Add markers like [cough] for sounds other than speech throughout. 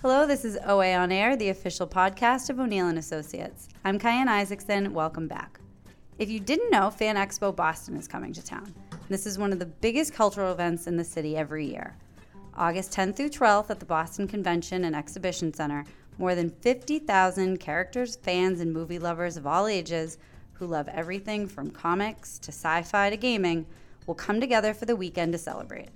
Hello, this is OA On Air, the official podcast of O'Neill and Associates. I'm Kyan Isaacson. Welcome back. If you didn't know, Fan Expo Boston is coming to town. This is one of the biggest cultural events in the city every year. August 10th through 12th at the Boston Convention and Exhibition Center, more than 50,000 characters, fans, and movie lovers of all ages who love everything from comics to sci fi to gaming will come together for the weekend to celebrate.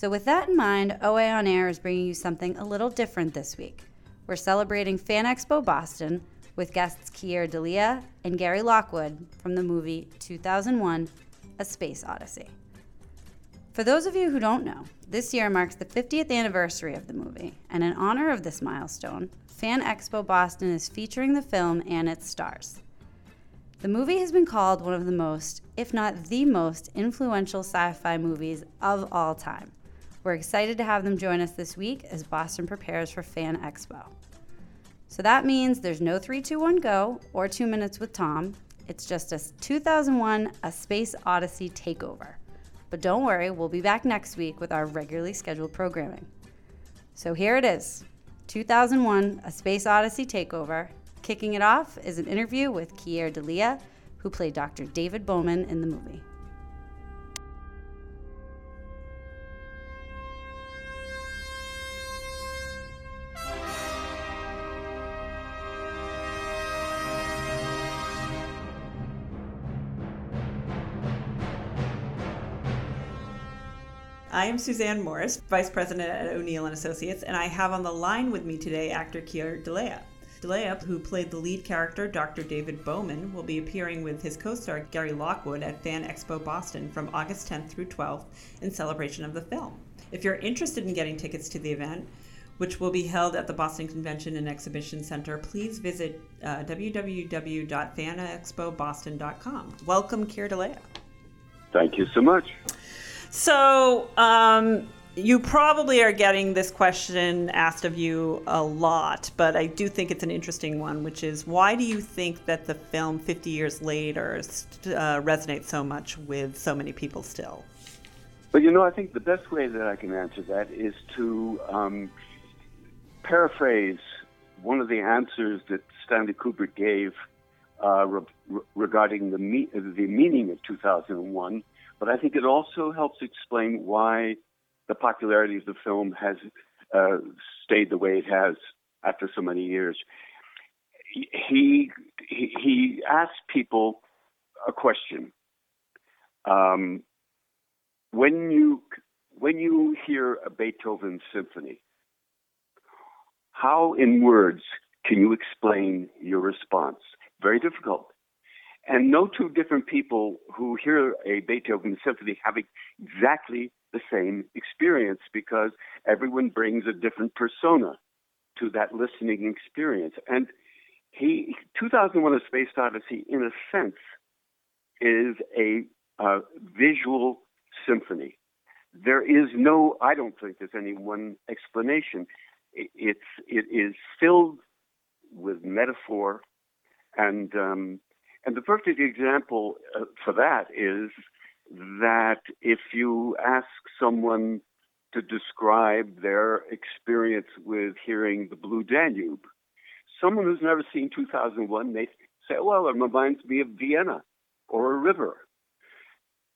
So, with that in mind, OA On Air is bringing you something a little different this week. We're celebrating Fan Expo Boston with guests Keir Dullea and Gary Lockwood from the movie 2001 A Space Odyssey. For those of you who don't know, this year marks the 50th anniversary of the movie, and in honor of this milestone, Fan Expo Boston is featuring the film and its stars. The movie has been called one of the most, if not the most, influential sci fi movies of all time. We're excited to have them join us this week as Boston prepares for Fan Expo. So that means there's no 321 Go or 2 Minutes with Tom. It's just a 2001 A Space Odyssey takeover. But don't worry, we'll be back next week with our regularly scheduled programming. So here it is 2001 A Space Odyssey takeover. Kicking it off is an interview with Keir Dullea, who played Dr. David Bowman in the movie. I am Suzanne Morris, Vice President at O'Neill and Associates, and I have on the line with me today actor Keir Dullea. Dullea, who played the lead character Dr. David Bowman, will be appearing with his co-star Gary Lockwood at Fan Expo Boston from August 10th through 12th in celebration of the film. If you're interested in getting tickets to the event, which will be held at the Boston Convention and Exhibition Center, please visit uh, www.fanexpoboston.com. Welcome, Keir Dullea. Thank you so much. So, um, you probably are getting this question asked of you a lot, but I do think it's an interesting one, which is why do you think that the film 50 years later uh, resonates so much with so many people still? Well, you know, I think the best way that I can answer that is to um, paraphrase one of the answers that Stanley Kubrick gave uh, re- regarding the, me- the meaning of 2001 but I think it also helps explain why the popularity of the film has uh, stayed the way it has after so many years. He he, he asked people a question. Um, when you when you hear a Beethoven symphony, how in words can you explain your response? Very difficult. And no two different people who hear a Beethoven symphony have exactly the same experience because everyone brings a different persona to that listening experience. And he, 2001: A Space Odyssey, in a sense, is a visual symphony. There is no, I don't think there's any one explanation. It's it is filled with metaphor and um, and the perfect example uh, for that is that if you ask someone to describe their experience with hearing the Blue Danube, someone who's never seen 2001 may say, well, it reminds me of Vienna or a river.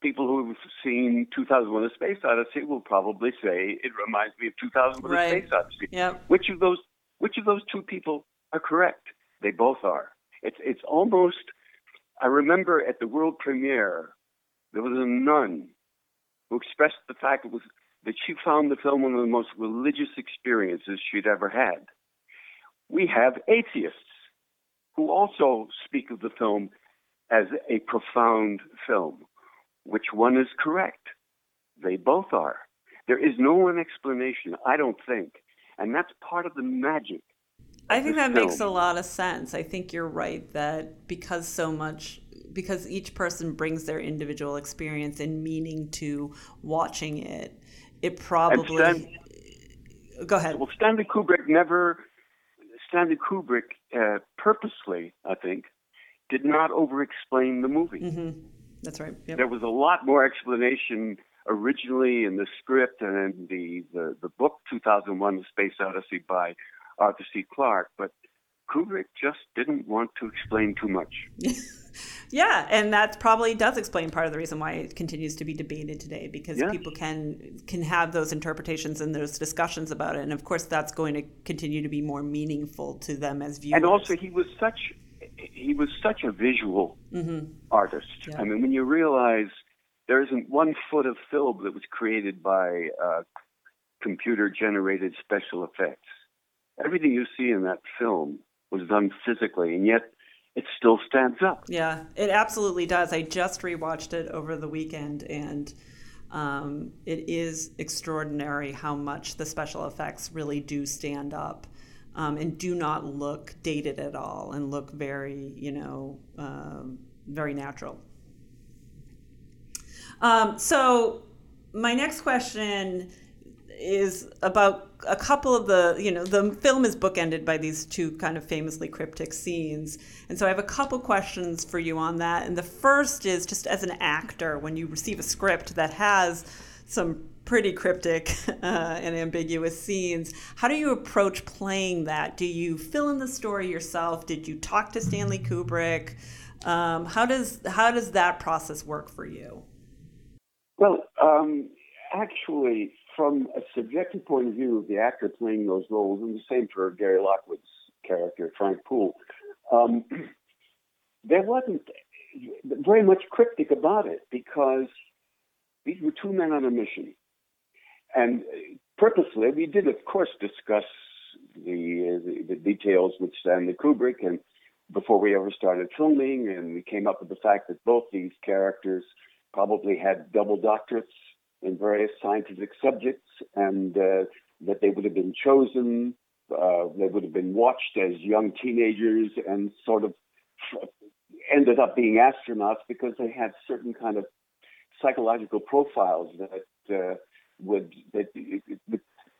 People who've seen 2001 A Space Odyssey will probably say it reminds me of 2001 right. A Space Odyssey. Yep. Which of those which of those two people are correct? They both are. It's it's almost I remember at the world premiere, there was a nun who expressed the fact was, that she found the film one of the most religious experiences she'd ever had. We have atheists who also speak of the film as a profound film. Which one is correct? They both are. There is no one explanation, I don't think. And that's part of the magic I think that makes a lot of sense. I think you're right that because so much because each person brings their individual experience and meaning to watching it, it probably Stan, go ahead. Well, Stanley Kubrick never Stanley Kubrick uh, purposely, I think, did not over-explain the movie. Mm-hmm. That's right. Yep. There was a lot more explanation originally in the script and in the, the, the book 2001 The Space Odyssey by Arthur C. Clarke, but Kubrick just didn't want to explain too much. [laughs] yeah, and that probably does explain part of the reason why it continues to be debated today because people can can have those interpretations and those discussions about it, and of course that's going to continue to be more meaningful to them as viewers. And also, he was such he was such a visual mm-hmm. artist. Yeah. I mean, when you realize there isn't one foot of film that was created by uh, computer generated special effects. Everything you see in that film was done physically, and yet it still stands up. Yeah, it absolutely does. I just rewatched it over the weekend, and um, it is extraordinary how much the special effects really do stand up. Um, and do not look dated at all and look very, you know, um, very natural. Um, so, my next question is about a couple of the you know the film is bookended by these two kind of famously cryptic scenes. And so i have a couple questions for you on that. And the first is just as an actor when you receive a script that has some pretty cryptic [laughs] uh, and ambiguous scenes how do you approach playing that? Do you fill in the story yourself? Did you talk to stanley kubrick? Um, how does how does that process work for you? Well um, actually from a subjective point of view of the actor playing those roles, and the same for Gary Lockwood's character, Frank Poole, um, [clears throat] there wasn't very much cryptic about it because these were two men on a mission. And purposely, we did, of course, discuss the, the, the details with Stanley Kubrick and before we ever started filming, and we came up with the fact that both these characters probably had double doctorates in various scientific subjects, and uh, that they would have been chosen. Uh, they would have been watched as young teenagers and sort of ended up being astronauts because they had certain kind of psychological profiles that uh, would that the,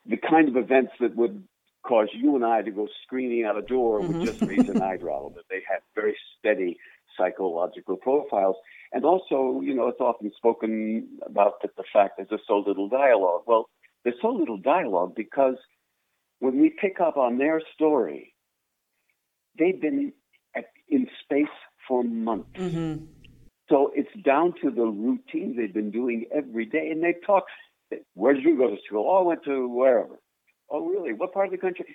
the kind of events that would cause you and I to go screaming out a door mm-hmm. would just raise an eyebrow. That they had very steady psychological profiles. And also, you know, it's often spoken about that the fact that there's so little dialogue. Well, there's so little dialogue because when we pick up on their story, they've been at, in space for months. Mm-hmm. So it's down to the routine they've been doing every day. And they talk, where did you go to school? Oh, I went to wherever. Oh, really? What part of the country?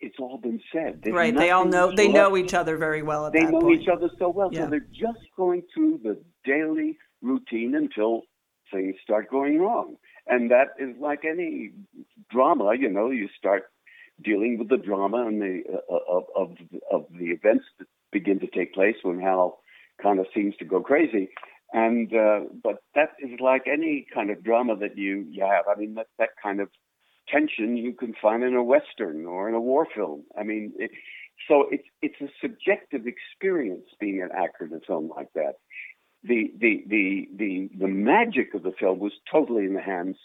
It's all been said. There's right. They all know they know each other very well. they know point. each other so well, yeah. so they're just going through the daily routine until things start going wrong. And that is like any drama. You know, you start dealing with the drama and the uh, of, of of the events that begin to take place when Hal kind of seems to go crazy. And uh, but that is like any kind of drama that you you have. I mean that that kind of tension you can find in a western or in a war film. I mean, it, so it's it's a subjective experience being an actor in a film like that. The the the the the magic of the film was totally in the hands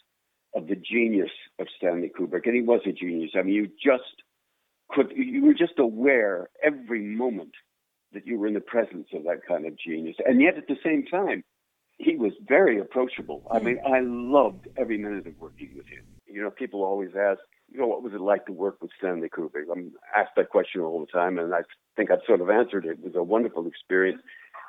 of the genius of Stanley Kubrick, and he was a genius. I mean, you just could you were just aware every moment that you were in the presence of that kind of genius, and yet at the same time, he was very approachable. I hmm. mean, I loved every minute of working with him. You know, people always ask, you know, what was it like to work with Stanley Kubrick? I'm asked that question all the time, and I think I've sort of answered it. It was a wonderful experience,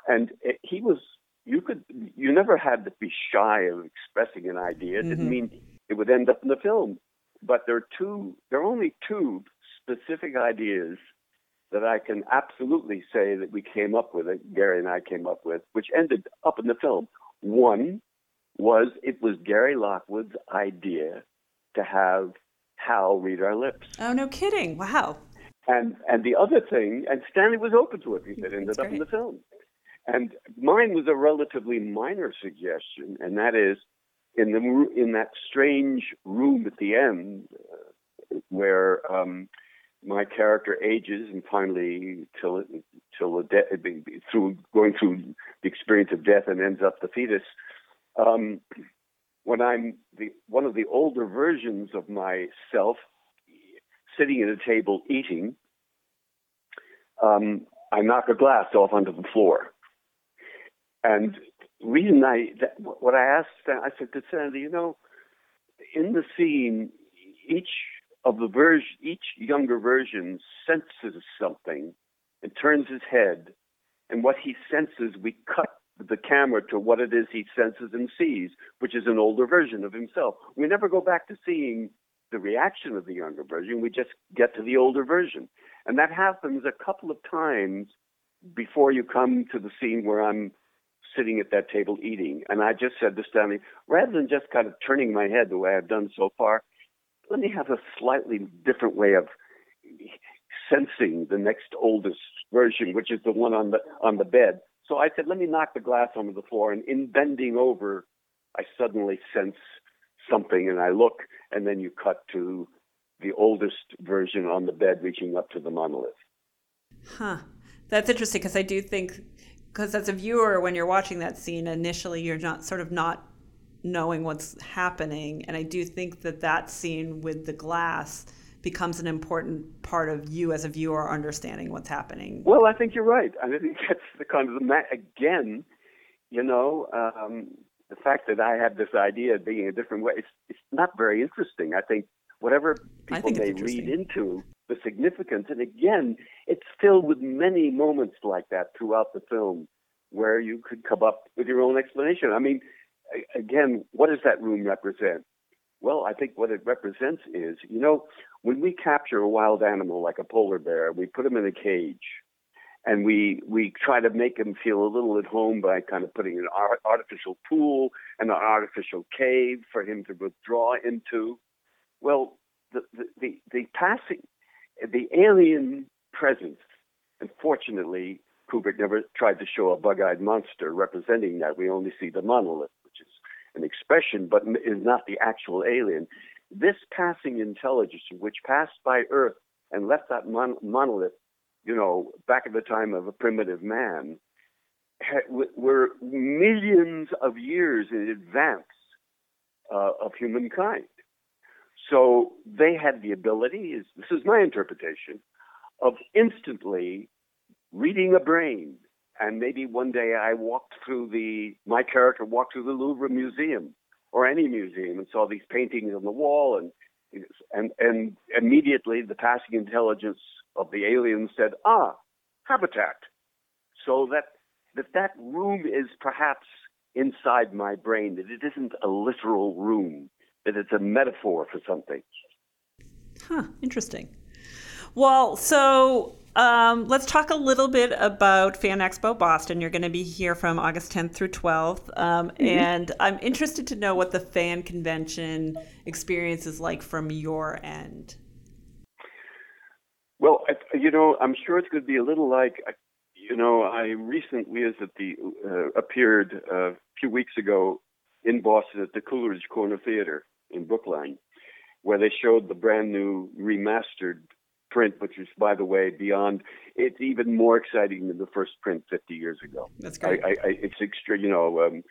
and it, he was. You could, you never had to be shy of expressing an idea. It didn't mm-hmm. mean it would end up in the film, but there are two. There are only two specific ideas that I can absolutely say that we came up with it. Gary and I came up with, which ended up in the film. One was it was Gary Lockwood's idea to have Hal read our lips. Oh, no kidding! Wow. And and the other thing, and Stanley was open to it. He said, ended up in the film. And mine was a relatively minor suggestion, and that is in the in that strange room at the end uh, where um, my character ages and finally till it, till the de- through going through the experience of death and ends up the fetus. Um, when I'm the one of the older versions of myself, sitting at a table eating, um, I knock a glass off onto the floor, and reason I that, what I asked, I said to Sandy, you know, in the scene, each of the version, each younger version senses something. And turns his head, and what he senses, we cut the camera to what it is he senses and sees, which is an older version of himself. We never go back to seeing the reaction of the younger version. We just get to the older version. And that happens a couple of times before you come to the scene where I'm sitting at that table eating. And I just said to Stanley, rather than just kind of turning my head the way I've done so far, let me have a slightly different way of sensing the next oldest version, which is the one on the on the bed. So I said, let me knock the glass onto the floor, and in bending over, I suddenly sense something, and I look, and then you cut to the oldest version on the bed reaching up to the monolith. Huh. That's interesting because I do think, because as a viewer, when you're watching that scene, initially you're not sort of not knowing what's happening. And I do think that that scene with the glass becomes an important part of you as a viewer understanding what's happening. Well, I think you're right. I think that's the kind of the again, you know, um, the fact that I had this idea of being a different way. It's it's not very interesting. I think whatever people may read into the significance, and again, it's filled with many moments like that throughout the film, where you could come up with your own explanation. I mean, again, what does that room represent? Well, I think what it represents is, you know, when we capture a wild animal like a polar bear, we put him in a cage and we we try to make him feel a little at home by kind of putting an artificial pool and an artificial cave for him to withdraw into. Well, the the the, the passing, the alien presence, unfortunately, Kubrick never tried to show a bug-eyed monster representing that. We only see the monolith an expression, but is not the actual alien. This passing intelligence, which passed by Earth and left that mon- monolith, you know, back at the time of a primitive man, ha- were millions of years in advance uh, of humankind. So they had the ability, is, this is my interpretation, of instantly reading a brain, and maybe one day I walked through the, my character walked through the Louvre Museum or any museum and saw these paintings on the wall and, and, and immediately the passing intelligence of the alien said, ah, habitat. So that, that that room is perhaps inside my brain, that it isn't a literal room, that it's a metaphor for something. Huh, interesting. Well, so um, let's talk a little bit about Fan Expo Boston. You're going to be here from August 10th through 12th. Um, mm-hmm. And I'm interested to know what the fan convention experience is like from your end. Well, you know, I'm sure it's going to be a little like, you know, I recently was at the, uh, appeared uh, a few weeks ago in Boston at the Coolidge Corner Theater in Brookline, where they showed the brand new remastered print, which is, by the way, beyond. It's even more exciting than the first print 50 years ago. That's great. I, I, it's extra. You know, um,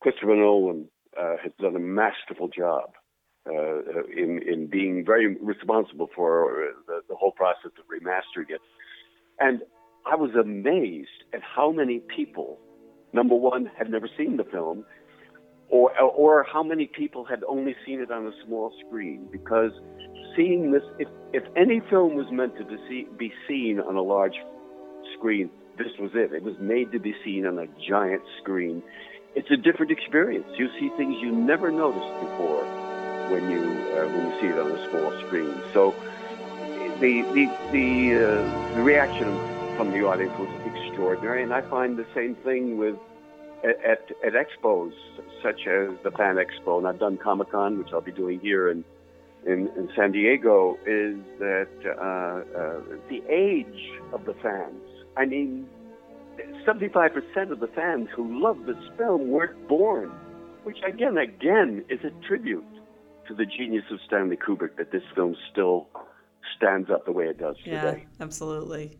Christopher Nolan uh, has done a masterful job uh, in in being very responsible for the, the whole process of remastering it. And I was amazed at how many people, number one, had never seen the film, or or how many people had only seen it on a small screen because seeing this if if any film was meant to be seen on a large screen this was it. It was made to be seen on a giant screen. It's a different experience. You see things you never noticed before when you uh, when you see it on a small screen. So the the the, uh, the reaction from the audience was extraordinary and I find the same thing with at, at expos such as the Fan Expo, and I've done Comic Con, which I'll be doing here in in, in San Diego, is that uh, uh, the age of the fans. I mean, 75% of the fans who love this film weren't born, which again, again, is a tribute to the genius of Stanley Kubrick that this film still stands up the way it does yeah, today. Absolutely.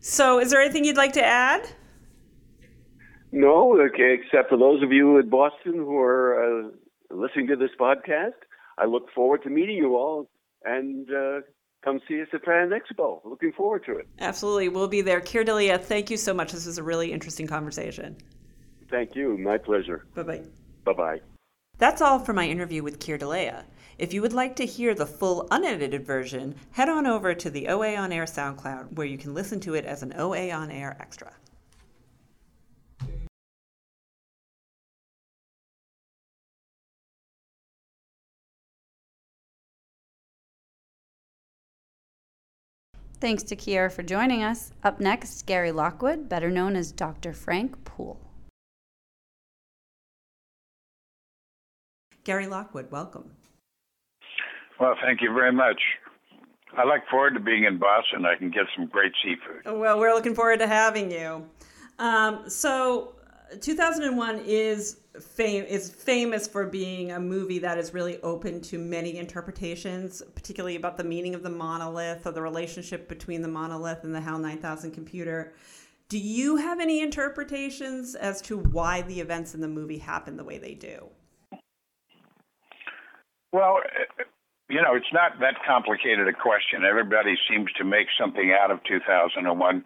So, is there anything you'd like to add? No, okay, except for those of you in Boston who are uh, listening to this podcast. I look forward to meeting you all and uh, come see us at Fan Expo. Looking forward to it. Absolutely. We'll be there. Keir Dullea, thank you so much. This was a really interesting conversation. Thank you. My pleasure. Bye bye. Bye bye. That's all for my interview with Keir Dullea. If you would like to hear the full unedited version, head on over to the OA On Air SoundCloud, where you can listen to it as an OA On Air extra. Thanks to Keir for joining us. Up next, Gary Lockwood, better known as Dr. Frank Poole. Gary Lockwood, welcome. Well, thank you very much. I look forward to being in Boston. I can get some great seafood. Well, we're looking forward to having you. Um, so, 2001 is fame is famous for being a movie that is really open to many interpretations, particularly about the meaning of the monolith or the relationship between the monolith and the HAL 9000 computer. Do you have any interpretations as to why the events in the movie happen the way they do? Well, you know, it's not that complicated a question. Everybody seems to make something out of 2001.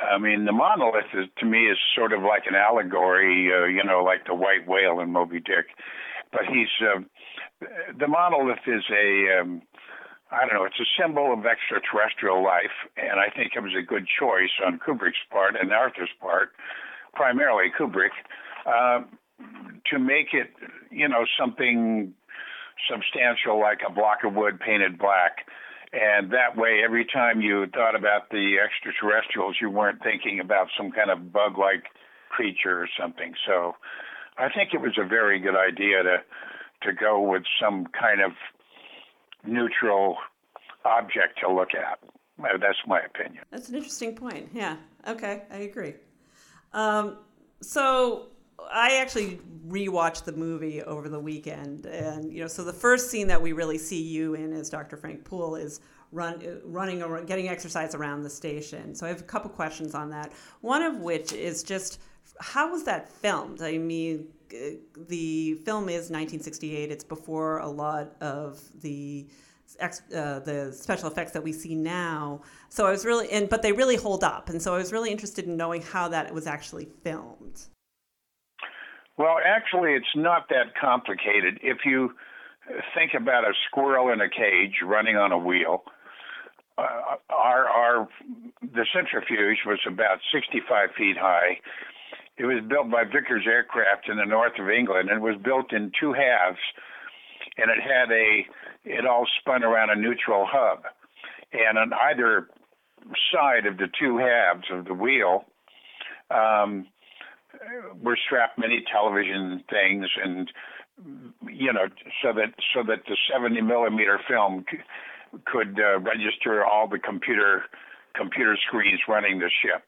I mean, the monolith is, to me is sort of like an allegory, uh, you know, like the white whale in Moby Dick. But he's uh, the monolith is a um, I don't know, it's a symbol of extraterrestrial life, and I think it was a good choice on Kubrick's part and Arthur's part, primarily Kubrick, uh, to make it, you know, something substantial like a block of wood painted black. And that way, every time you thought about the extraterrestrials, you weren't thinking about some kind of bug like creature or something. So I think it was a very good idea to to go with some kind of neutral object to look at. That's my opinion. That's an interesting point. Yeah. Okay, I agree. Um, so I actually rewatched the movie over the weekend, and you know, so the first scene that we really see you in as Dr. Frank Poole is run running around, getting exercise around the station. So I have a couple questions on that. One of which is just how was that filmed? I mean, the film is 1968. It's before a lot of the uh, the special effects that we see now. So I was really, and but they really hold up, and so I was really interested in knowing how that was actually filmed. Well, actually, it's not that complicated. If you think about a squirrel in a cage running on a wheel, uh, our our the centrifuge was about 65 feet high. It was built by Vickers Aircraft in the north of England, and was built in two halves, and it had a it all spun around a neutral hub, and on either side of the two halves of the wheel. Um, were strapped many television things and you know so that so that the 70 millimeter film c- could uh, register all the computer computer screens running the ship.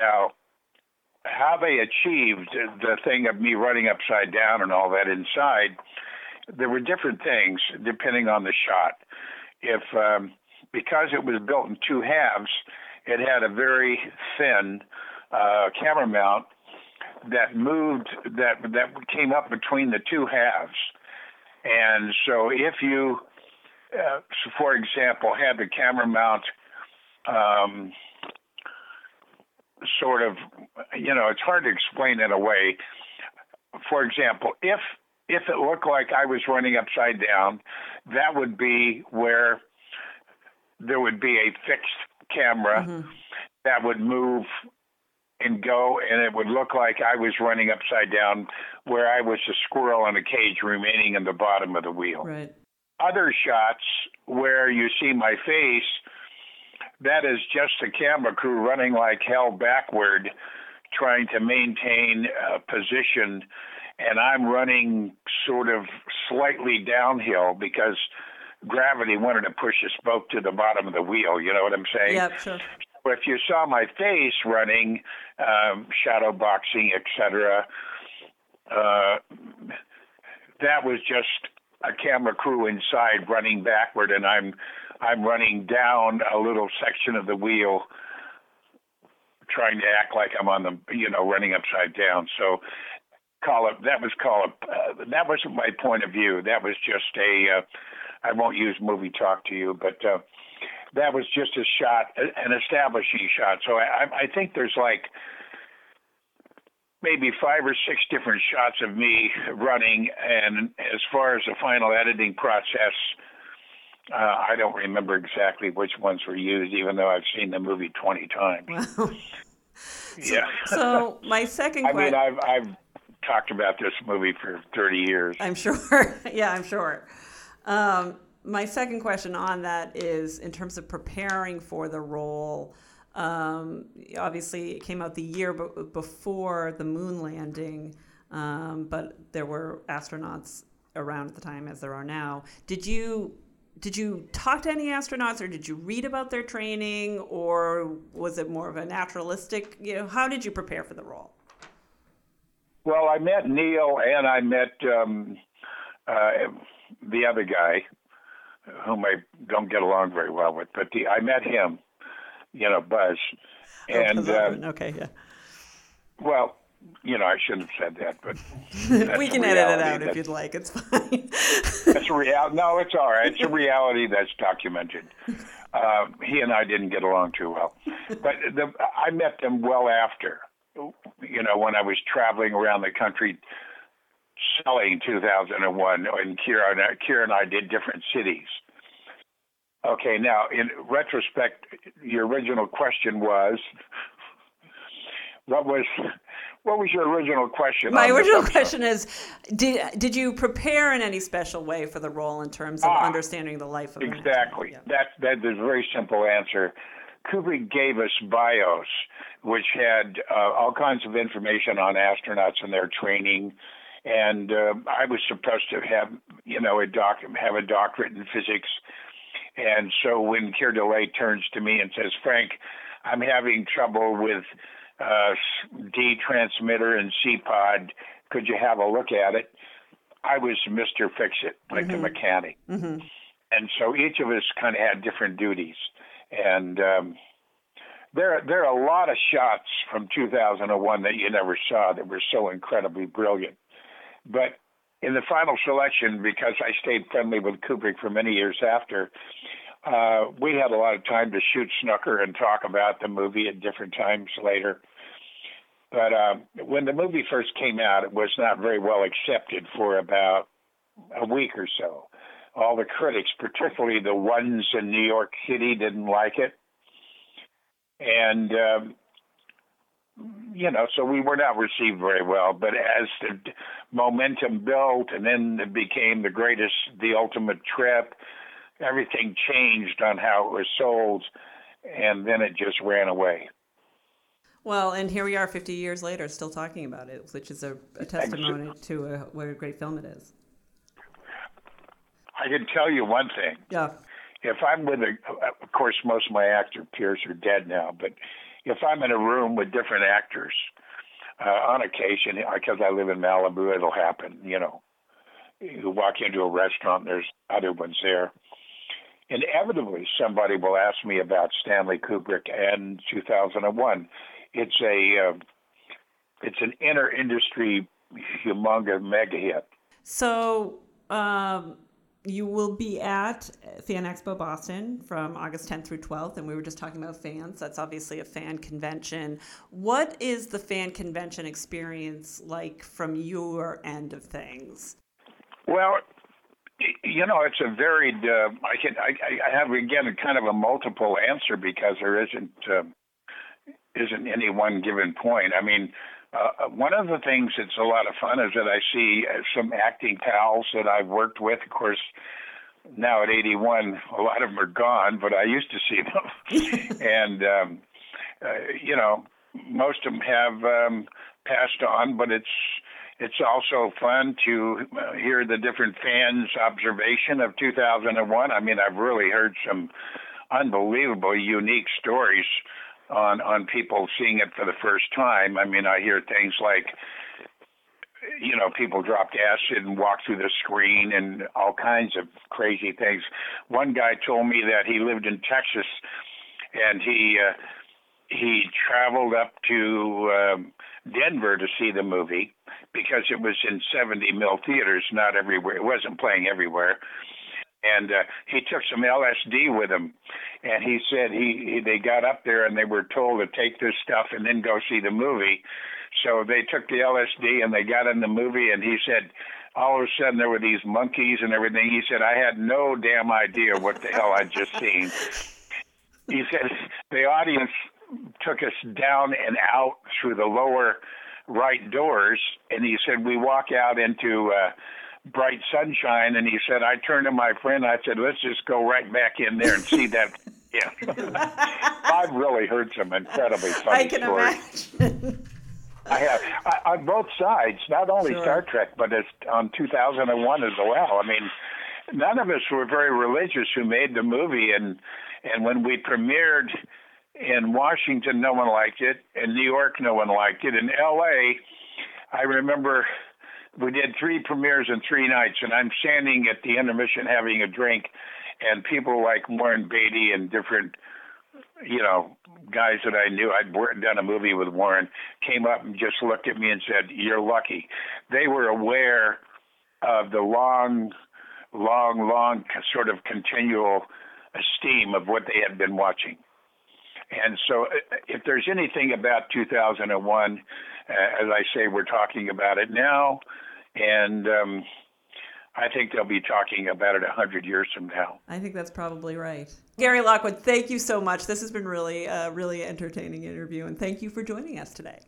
Now how they achieved the thing of me running upside down and all that inside there were different things depending on the shot. If um, because it was built in two halves it had a very thin uh, camera mount that moved that that came up between the two halves. And so if you, uh, so for example, had the camera mount um, sort of, you know, it's hard to explain in a way. For example, if if it looked like I was running upside down, that would be where there would be a fixed camera mm-hmm. that would move and go, and it would look like I was running upside down, where I was a squirrel in a cage remaining in the bottom of the wheel. Right. Other shots where you see my face, that is just a camera crew running like hell backward, trying to maintain a position, and I'm running sort of slightly downhill because gravity wanted to push us both to the bottom of the wheel. You know what I'm saying? Yeah, sure if you saw my face running, um, shadow boxing, etc., uh, that was just a camera crew inside running backward, and I'm I'm running down a little section of the wheel, trying to act like I'm on the you know running upside down. So call it that was call uh, that wasn't my point of view. That was just a uh, I won't use movie talk to you, but uh, that was just a shot, an establishing shot. So I, I think there's like maybe five or six different shots of me running, and as far as the final editing process, uh, I don't remember exactly which ones were used, even though I've seen the movie 20 times. Wow. [laughs] yeah. So my second [laughs] I question. mean, I've I've talked about this movie for 30 years. I'm sure. [laughs] yeah, I'm sure. Um, my second question on that is in terms of preparing for the role. Um, obviously, it came out the year b- before the moon landing, um, but there were astronauts around at the time, as there are now. Did you did you talk to any astronauts, or did you read about their training, or was it more of a naturalistic? You know, how did you prepare for the role? Well, I met Neil and I met um, uh, the other guy, whom I don't get along very well with, but the, I met him, you know, Buzz. And, Buzz uh, okay, yeah. well, you know, I shouldn't have said that, but we can edit it out if you'd like. It's fine. That's a real. No, it's all right. It's a reality that's documented. Uh, he and I didn't get along too well, but the, I met them well after. You know, when I was traveling around the country selling 2001, and Kira and I, Kira and I did different cities. Okay, now in retrospect, your original question was, what was, what was your original question? My original question is: Did did you prepare in any special way for the role in terms of Ah, understanding the life of? Exactly. Yeah. That that is a very simple answer. Kubrick gave us bios, which had uh, all kinds of information on astronauts and their training, and uh, I was supposed to have you know a doc have a doctorate in physics, and so when Keir Dullea turns to me and says, "Frank, I'm having trouble with uh, D transmitter and C pod. Could you have a look at it?" I was Mr. Fix It, like the mechanic and so each of us kind of had different duties. And um, there, there are a lot of shots from 2001 that you never saw that were so incredibly brilliant. But in the final selection, because I stayed friendly with Kubrick for many years after, uh, we had a lot of time to shoot snooker and talk about the movie at different times later. But uh, when the movie first came out, it was not very well accepted for about a week or so all the critics, particularly the ones in New York City, didn't like it. And, um, you know, so we were not received very well. But as the momentum built and then it became the greatest, the ultimate trip, everything changed on how it was sold. And then it just ran away. Well, and here we are, 50 years later, still talking about it, which is a, a testimony to a, what a great film it is. I can tell you one thing. Yeah. if I'm with a, of course, most of my actor peers are dead now, but if I'm in a room with different actors, uh, on occasion, because I live in Malibu, it'll happen. You know, you walk into a restaurant, and there's other ones there. Inevitably, somebody will ask me about Stanley Kubrick and 2001. It's a, uh, it's an inner industry humongous mega hit. So um, you will be at Fan Expo Boston from August 10th through 12th, and we were just talking about fans. That's obviously a fan convention. What is the fan convention experience like from your end of things? Well, you know, it's a varied. Uh, I can I, I have again a kind of a multiple answer because there isn't uh, isn't any one given point. I mean, uh, one of the things that's a lot of fun is that I see uh, some acting pals that I've worked with. Of course, now at 81, a lot of them are gone, but I used to see them, [laughs] and um, uh, you know, most of them have um, passed on, but it's it's also fun to uh, hear the different fans' observation of 2001. I mean, I've really heard some unbelievable, unique stories on on people seeing it for the first time. I mean, I hear things like, you know, people dropped acid and walked through the screen and all kinds of crazy things. One guy told me that he lived in Texas and he uh, he traveled up to um, Denver to see the movie because it was in 70 mil theaters, not everywhere. It wasn't playing everywhere. And uh, he took some LSD with him, and he said he, he they got up there and they were told to take this stuff and then go see the movie. So they took the LSD and they got in the movie, and he said, all of a sudden there were these monkeys and everything. He said, I had no damn idea what the hell I'd just seen. He said, the audience took us down and out through the lower right doors, and he said, we walk out into uh, bright sunshine, and he said, I turned to my friend, I said, let's just go right back in there and see that. Yeah. [laughs] I've really heard some incredibly funny I can stories. imagine. I have I, on both sides, not only Sure. Star Trek, but it's on 2001 as well. I mean, none of us were very religious who made the movie, and and when we premiered in Washington, no one liked it. In New York, no one liked it. In L.A., I remember we did three premieres in three nights, and I'm standing at the intermission having a drink, and people like Warren Beatty and different you know, guys that I knew, I'd done a movie with Warren, came up and just looked at me and said, "You're lucky." They were aware of the long, long, long sort of continual esteem of what they had been watching. And so, uh, if there's anything about 2001, uh, as I say, we're talking about it now, and um, I think they'll be talking about it a hundred years from now. I think that's probably right. Gary Lockwood, thank you so much. This has been really a really entertaining interview, and thank you for joining us today.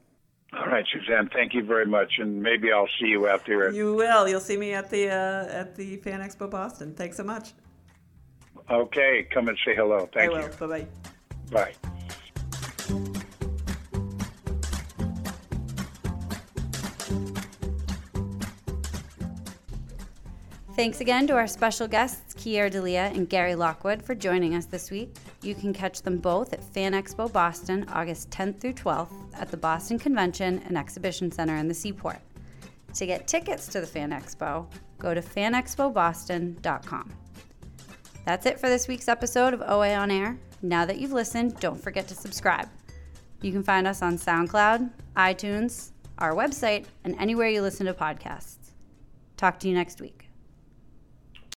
All right, Suzanne, thank you very much, and maybe I'll see you out there. You will. You'll see me at the uh, at the Fan Expo Boston. Thanks so much. Okay, come and say hello. Thank I will. you. Bye bye. Bye. Thanks again to our special guests, Keir Dullea and Gary Lockwood, for joining us this week. You can catch them both at Fan Expo Boston, August 10th through 12th, at the Boston Convention and Exhibition Center in the Seaport. To get tickets to the Fan Expo, go to fanexpoboston.com. That's it for this week's episode of OA On Air. Now that you've listened, don't forget to subscribe. You can find us on SoundCloud, iTunes, our website, and anywhere you listen to podcasts. Talk to you next week.